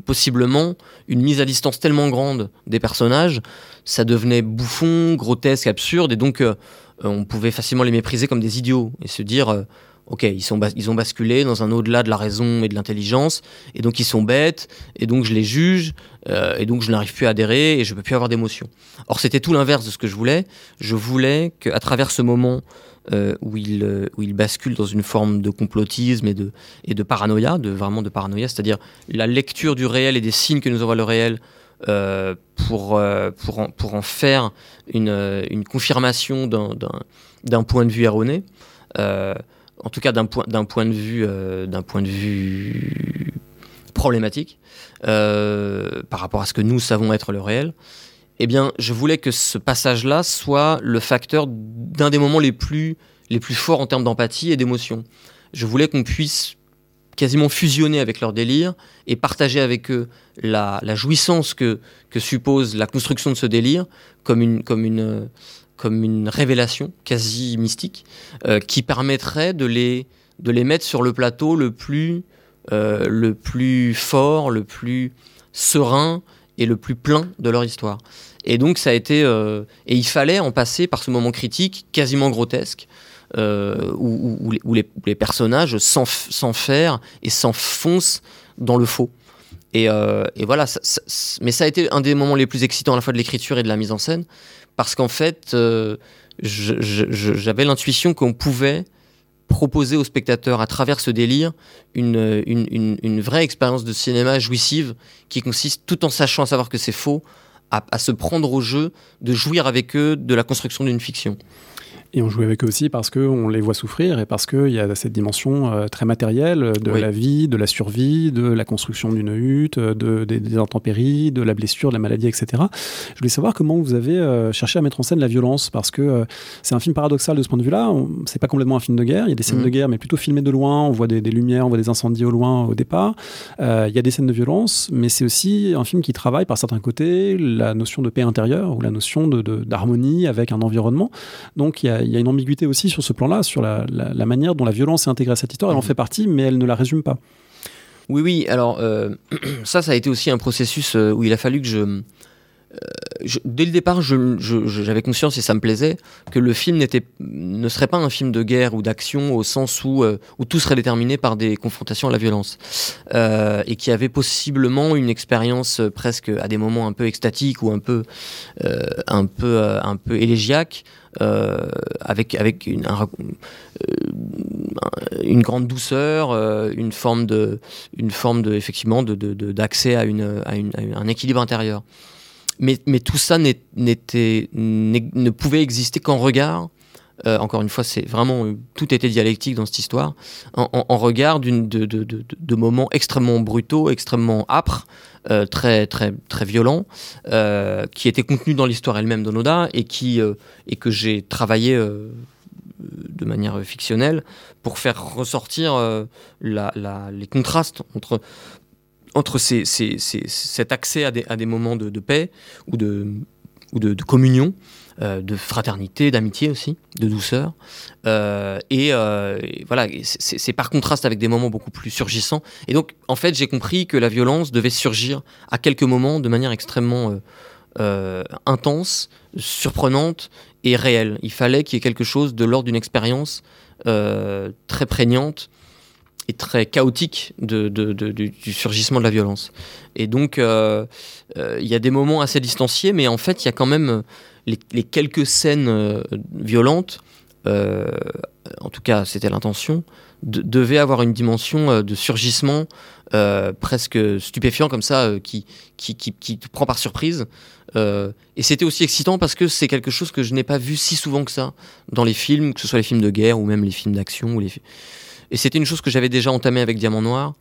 possiblement une mise à distance tellement grande des personnages, ça devenait bouffon, grotesque, absurde, et donc euh, on pouvait facilement les mépriser comme des idiots et se dire euh, ok ils sont ils ont basculé dans un au-delà de la raison et de l'intelligence et donc ils sont bêtes et donc je les juge euh, et donc je n'arrive plus à adhérer et je peux plus avoir d'émotion. Or c'était tout l'inverse de ce que je voulais. Je voulais qu'à travers ce moment euh, où il où il bascule dans une forme de complotisme et de et de paranoïa, de vraiment de paranoïa, c'est-à-dire la lecture du réel et des signes que nous envoie le réel euh, pour, euh, pour, en, pour en faire une, euh, une confirmation d'un point de vue erroné, en tout cas d'un point, point, de vue, d'un point de vue problématique par rapport à ce que nous savons être le réel. Eh bien, je voulais que ce passage-là soit le facteur d'un des moments les plus, les plus forts en termes d'empathie et d'émotion. Je voulais qu'on puisse quasiment fusionner avec leur délire et partager avec eux la, jouissance que, suppose la construction de ce délire comme une, révélation quasi mystique euh, qui permettrait de les, mettre sur le plateau le plus, euh, le plus fort, le plus serein et le plus plein de leur histoire. Et donc ça a été... Euh, et il fallait en passer par ce moment critique quasiment grotesque euh, où, les, personnages s'enferment et s'enfoncent dans le faux. Et, euh, voilà, mais ça a été un des moments les plus excitants à la fois de l'écriture et de la mise en scène, parce qu'en fait, euh, j'avais l'intuition qu'on pouvait proposer aux spectateurs, à travers ce délire, une, une, vraie expérience de cinéma jouissive qui consiste, tout en sachant à savoir que c'est faux, à, se prendre au jeu, de jouir avec eux de la construction d'une fiction. Et on joue avec eux aussi parce qu'on les voit souffrir et parce qu'il y a cette dimension euh, très matérielle de la vie, de la survie, de la construction d'une hutte, de, des, intempéries, de la blessure, de la maladie, etc. Je voulais savoir comment vous avez euh, cherché à mettre en scène la violence parce que euh, c'est un film paradoxal de ce point de vue-là. C'est pas complètement un film de guerre. Il y a des scènes mhm. de guerre, mais plutôt filmées de loin. On voit des, des, lumières, on voit des incendies au loin au départ. il y a des scènes de violence, mais c'est aussi un film qui travaille par certains côtés la notion de paix intérieure ou la notion d'harmonie de, avec un environnement. Donc il y a il y a une ambiguïté aussi sur ce plan-là, sur la, manière dont la violence est intégrée à cette histoire. Elle en mhm. fait partie, mais elle ne la résume pas. Oui, oui. Alors, euh, ça, ça a été aussi un processus euh, où il a fallu que je, dès le départ, j'avais conscience, et ça me plaisait, que le film ne serait pas un film de guerre ou d'action au sens où, euh, où tout serait déterminé par des confrontations à la violence. Euh, et qui avait possiblement une expérience euh, presque à des moments un peu extatiques ou un peu, un peu, un peu élégiaque. Avec, avec une, une grande douceur, une forme de, une forme de effectivement d'accès de, à, une, à, à un équilibre intérieur. Mais, mais tout ça ne pouvait exister qu'en regard. Euh, encore une fois, c'est vraiment euh, tout était dialectique dans cette histoire. En, regard de, de, de, de, moments extrêmement brutaux, extrêmement âpres, euh, très très très violents, qui étaient contenus dans l'histoire elle-même d'Onoda et qui et que j'ai travaillé de manière fictionnelle pour faire ressortir la, les contrastes entre entre cet accès à des, moments de, paix ou de, ou de, communion, euh, de fraternité, d'amitié aussi, de douceur. Euh, euh, et, voilà, c'est par contraste avec des moments beaucoup plus surgissants. Et donc, en fait, j'ai compris que la violence devait surgir à quelques moments de manière extrêmement intense, surprenante et réelle. Il fallait qu'il y ait quelque chose de l'ordre d'une expérience très prégnante très chaotique du surgissement de la violence. Et donc, euh, euh, il y a des moments assez distanciés, mais en fait, il y a quand même les, quelques scènes euh, violentes en tout cas c'était l'intention, devait avoir une dimension de surgissement presque stupéfiant comme ça, qui, qui, qui, qui, te prend par surprise. et c'était aussi excitant parce que c'est quelque chose que je n'ai pas vu si souvent que ça dans les films, que ce soit les films de guerre ou même les films d'action ou les et c'était une chose que j'avais déjà entamée avec Diamant Noir,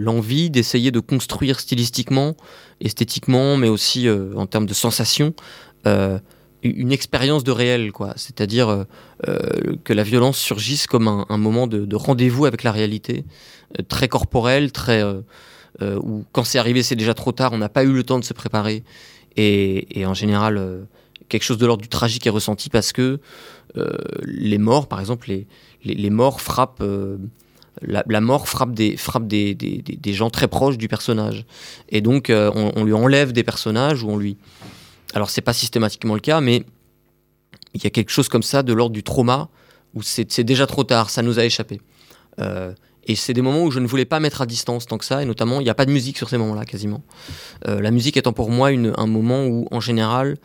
l'envie d'essayer de construire stylistiquement, esthétiquement, mais aussi euh, en termes de sensation, euh, une expérience de réel, quoi. C'est-à-dire euh, que la violence surgisse comme un, moment de, rendez-vous avec la réalité, très corporel, très où quand c'est arrivé, c'est déjà trop tard, on n'a pas eu le temps de se préparer, et en général quelque chose de l'ordre du tragique est ressenti parce que les morts, par exemple, les, les, morts frappent. Euh, la, mort frappe, des, frappe des, des, gens très proches du personnage. Et donc, euh, on, lui enlève des personnages ou on lui. Alors, c'est pas systématiquement le cas, mais il y a quelque chose comme ça de l'ordre du trauma où c'est déjà trop tard, ça nous a échappé. Euh, et c'est des moments où je ne voulais pas mettre à distance tant que ça, et notamment, il n'y a pas de musique sur ces moments-là, quasiment. la musique étant pour moi une, un moment où, en général,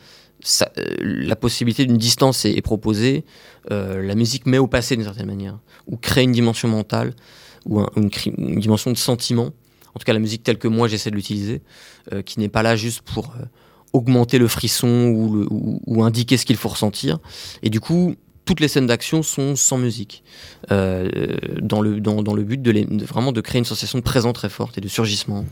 euh, la possibilité d'une distance est, proposée, euh, la musique met au passé d'une certaine manière, ou crée une dimension mentale, ou une, dimension de sentiment. En tout cas, la musique telle que moi j'essaie de l'utiliser, euh, qui n'est pas là juste pour augmenter le frisson ou, indiquer ce qu'il faut ressentir. Et du coup, toutes les scènes d'action sont sans musique, dans, le, but de, vraiment de créer une sensation de présent très forte et de surgissement.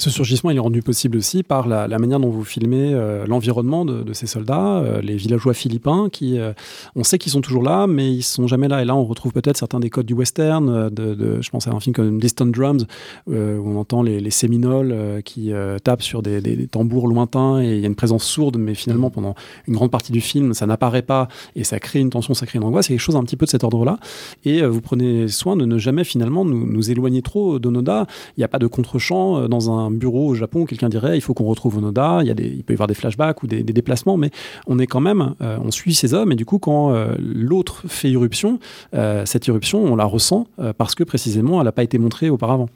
Ce surgissement, est rendu possible aussi par la, manière dont vous filmez euh, l'environnement de, ces soldats, euh, les villageois philippins, qui, euh, on sait qu'ils sont toujours là, mais ils sont jamais là. Et là, on retrouve peut-être certains des codes du western. De, je pense à un film comme Distant Drums, où on entend les, séminoles qui tapent sur des, tambours lointains, et il y a une présence sourde, mais finalement, pendant une grande partie du film, ça n'apparaît pas, et ça crée une tension, ça crée une angoisse. C'est quelque chose un petit peu de cet ordre-là. Et vous prenez soin de ne jamais finalement nous, nous éloigner trop d'Onoda. Il n'y a pas de contre-champ dans un bureau au Japon, quelqu'un dirait il faut qu'on retrouve Onoda, il, y a il peut y avoir des flashbacks ou des, déplacements, mais on est quand même, euh, on suit ces hommes, et du coup, quand euh, l'autre fait irruption, euh, cette irruption, on la ressent parce que précisément, elle n'a pas été montrée auparavant.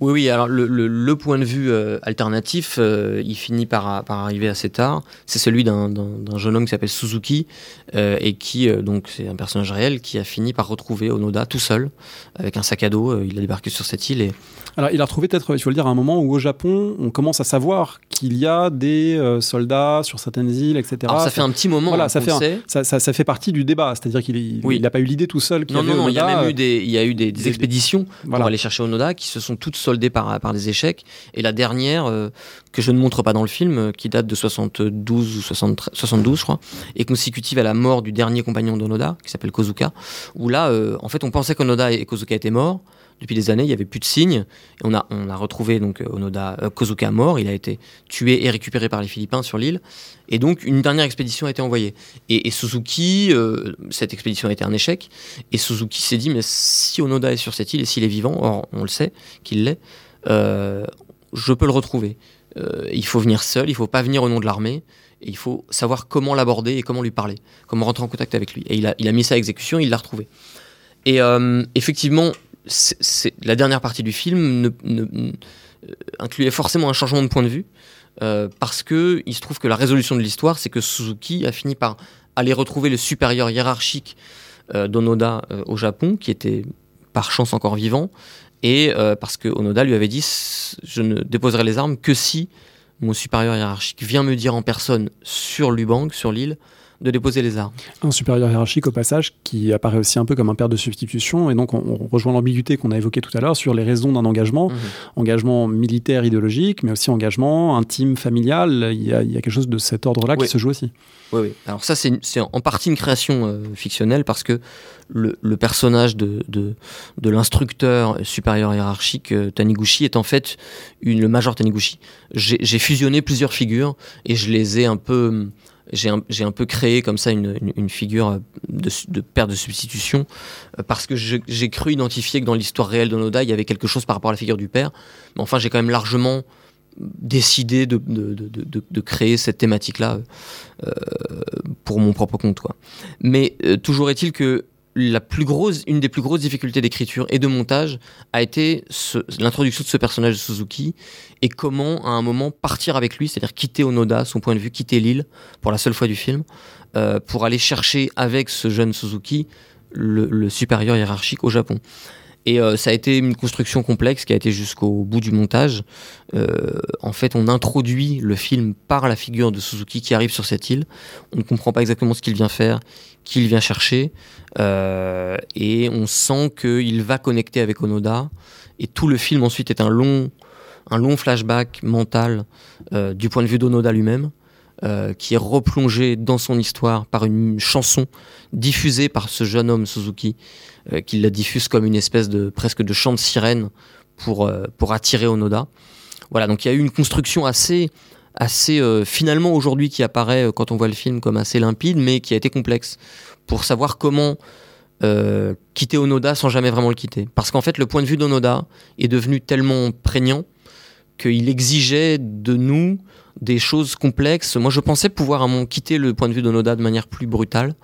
Oui, oui, alors le, point de vue alternatif, il finit par, par, arriver assez tard. C'est celui d'un jeune homme qui s'appelle Suzuki et qui, donc, c'est un personnage réel qui a fini par retrouver Onoda tout seul, avec un sac à dos. il a débarqué sur cette île et alors, il a retrouvé peut-être, il faut le dire, à un moment où au Japon, on commence à savoir qu'il y a des euh, soldats sur certaines îles, etc. Alors, ça fait un petit moment. Voilà, ça fait, ça, ça, fait partie du débat. C'est-à-dire qu'il n'a pas eu l'idée tout seul. Non, non, non, il y a même eu des, il y a eu des, expéditions pour aller chercher Onoda qui se sont toutes soldées par, par des échecs. Et la dernière, euh, que je ne montre pas dans le film, euh, qui date de 72 ou 72, je crois, est consécutive à la mort du dernier compagnon d'Onoda, qui s'appelle Kozuka, où là, en fait, on pensait qu'Onoda et Kozuka étaient morts depuis des années, il n'y avait plus de signes. On, a, retrouvé donc euh, Onoda euh, Kozuka mort. Il a été tué et récupéré par les Philippins sur l'île. Et donc, une dernière expédition a été envoyée. Et, Suzuki, euh, cette expédition a été un échec. Et Suzuki s'est dit, mais si Onoda est sur cette île et s'il est vivant, or on le sait qu'il l'est, je peux le retrouver. il faut venir seul, il faut pas venir au nom de l'armée. Il faut savoir comment l'aborder et comment lui parler, comment rentrer en contact avec lui. Et il a, il a mis ça à exécution, il l'a retrouvé. Et effectivement, la dernière partie du film euh, incluait forcément un changement de point de vue. Euh, parce que il se trouve que la résolution de l'histoire, c'est que Suzuki a fini par aller retrouver le supérieur hiérarchique euh, d'Onoda au Japon, qui était par chance encore vivant, et parce que Onoda lui avait dit je ne déposerai les armes que si mon supérieur hiérarchique vient me dire en personne sur Lubang, sur l'île, de déposer les armes. Un supérieur hiérarchique au passage qui apparaît aussi un peu comme un père de substitution et donc on, rejoint l'ambiguïté qu'on a évoquée tout à l'heure sur les raisons d'un engagement, mhm. engagement militaire idéologique mais aussi engagement intime familial, il y a, quelque chose de cet ordre-là qui se joue aussi. Oui, oui. Alors ça c'est en partie une création euh, fictionnelle parce que le, personnage de, de, l'instructeur supérieur hiérarchique euh, Taniguchi est en fait une, le major Taniguchi. J'ai fusionné plusieurs figures et je les ai un peu j'ai un, peu créé comme ça une, figure de, père de substitution euh, parce que j'ai cru identifier que dans l'histoire réelle d'Onoda, il y avait quelque chose par rapport à la figure du père. Mais enfin, j'ai quand même largement décidé de, de créer cette thématique-là euh, pour mon propre compte. Quoi. Mais euh, toujours est-il que la plus grosse, une des plus grosses difficultés d'écriture et de montage a été l'introduction de ce personnage de Suzuki et comment à un moment partir avec lui, c'est-à-dire quitter Onoda, son point de vue, quitter l'île pour la seule fois du film, euh, pour aller chercher avec ce jeune Suzuki le, supérieur hiérarchique au Japon. Et euh, ça a été une construction complexe qui a été jusqu'au bout du montage. Euh, en fait, on introduit le film par la figure de Suzuki qui arrive sur cette île. On ne comprend pas exactement ce qu'il vient faire, qui il vient chercher. Euh, et on sent qu'il va connecter avec Onoda. Et tout le film ensuite est un long, un long flashback mental du point de vue d'Onoda lui-même, qui est replongé dans son histoire par une chanson diffusée par ce jeune homme Suzuki, qui la diffuse comme une espèce de presque de chant de sirène pour, pour attirer Onoda. Voilà, donc il y a eu une construction assez assez finalement aujourd'hui qui apparaît quand on voit le film comme assez limpide, mais qui a été complexe pour savoir comment euh, quitter Onoda sans jamais vraiment le quitter. Parce qu'en fait, le point de vue d'Onoda est devenu tellement prégnant qu'il exigeait de nous des choses complexes. Moi, je pensais pouvoir à quitter le point de vue d'Onoda de manière plus brutale.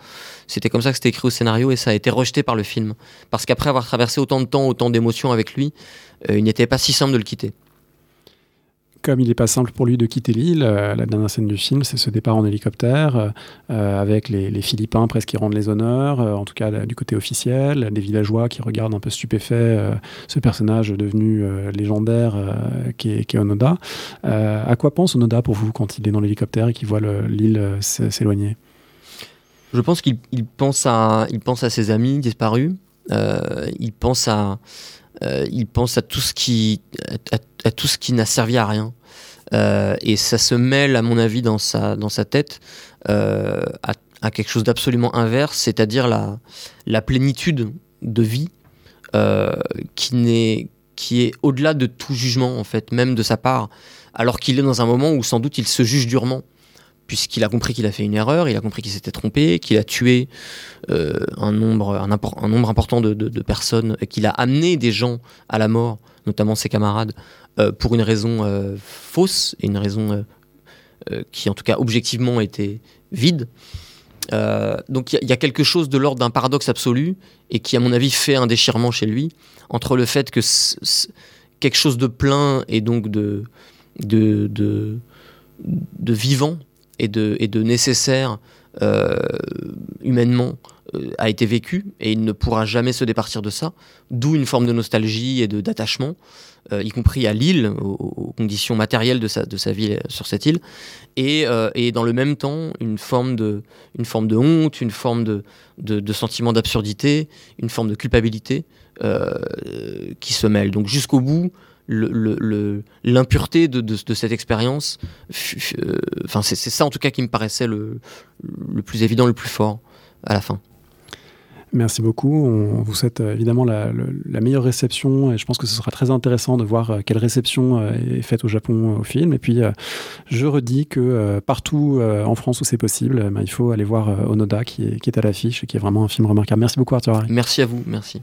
C'était comme ça que c'était écrit au scénario et ça a été rejeté par le film. Parce qu'après avoir traversé autant de temps, autant d'émotions avec lui, euh, il n'était pas si simple de le quitter comme il n'est pas simple pour lui de quitter l'île, euh, la dernière scène du film, c'est ce départ en hélicoptère euh, euh, avec les, Philippins presque qui rendent les honneurs, en tout cas du côté officiel, des villageois qui regardent un peu stupéfaits ce personnage devenu légendaire qui est, Onoda. à quoi pense Onoda pour vous quand il est dans l'hélicoptère et qu'il voit l'île s'éloigner? Je pense qu'il pense, à, il pense à ses amis disparus, il pense à il pense à tout ce qui, à, tout ce qui n'a servi à rien. Euh, et ça se mêle, à mon avis, dans sa, dans sa tête euh, à, quelque chose d'absolument inverse, c'est-à-dire la, la plénitude de vie qui, n'est, qui est au-delà de tout jugement, en fait, même de sa part, alors qu'il est dans un moment où sans doute il se juge durement puisqu'il a compris qu'il a fait une erreur, il a compris qu'il s'était trompé, qu'il a tué euh, un, nombre, important de, personnes, qu'il a amené des gens à la mort, notamment ses camarades, euh, pour une raison euh, fausse et une raison qui, en tout cas, objectivement était vide. donc il y, a quelque chose de l'ordre d'un paradoxe absolu et qui, à mon avis, fait un déchirement chez lui entre le fait que quelque chose de plein et donc de vivant et de, de nécessaire euh, humainement euh, a été vécu et il ne pourra jamais se départir de ça, d'où une forme de nostalgie et d'attachement, euh, y compris à l'île, aux, conditions matérielles de sa, de sa vie sur cette île, et, et, dans le même temps une forme de, une forme de honte, une forme de, de, de sentiment d'absurdité, une forme de culpabilité qui se mêlent. Donc jusqu'au bout, l'impureté de, de, cette expérience. Euh, enfin, c'est ça en tout cas qui me paraissait le, le plus évident, le plus fort à la fin. Merci beaucoup. On vous souhaite euh, évidemment la, meilleure réception et je pense que ce sera très intéressant de voir euh, quelle réception est faite au Japon au film. Et puis, je redis que partout en France où c'est possible, ben, il faut aller voir Onoda qui est, qui est à l'affiche et qui est vraiment un film remarquable. Merci beaucoup Arthur. Merci à vous. Merci.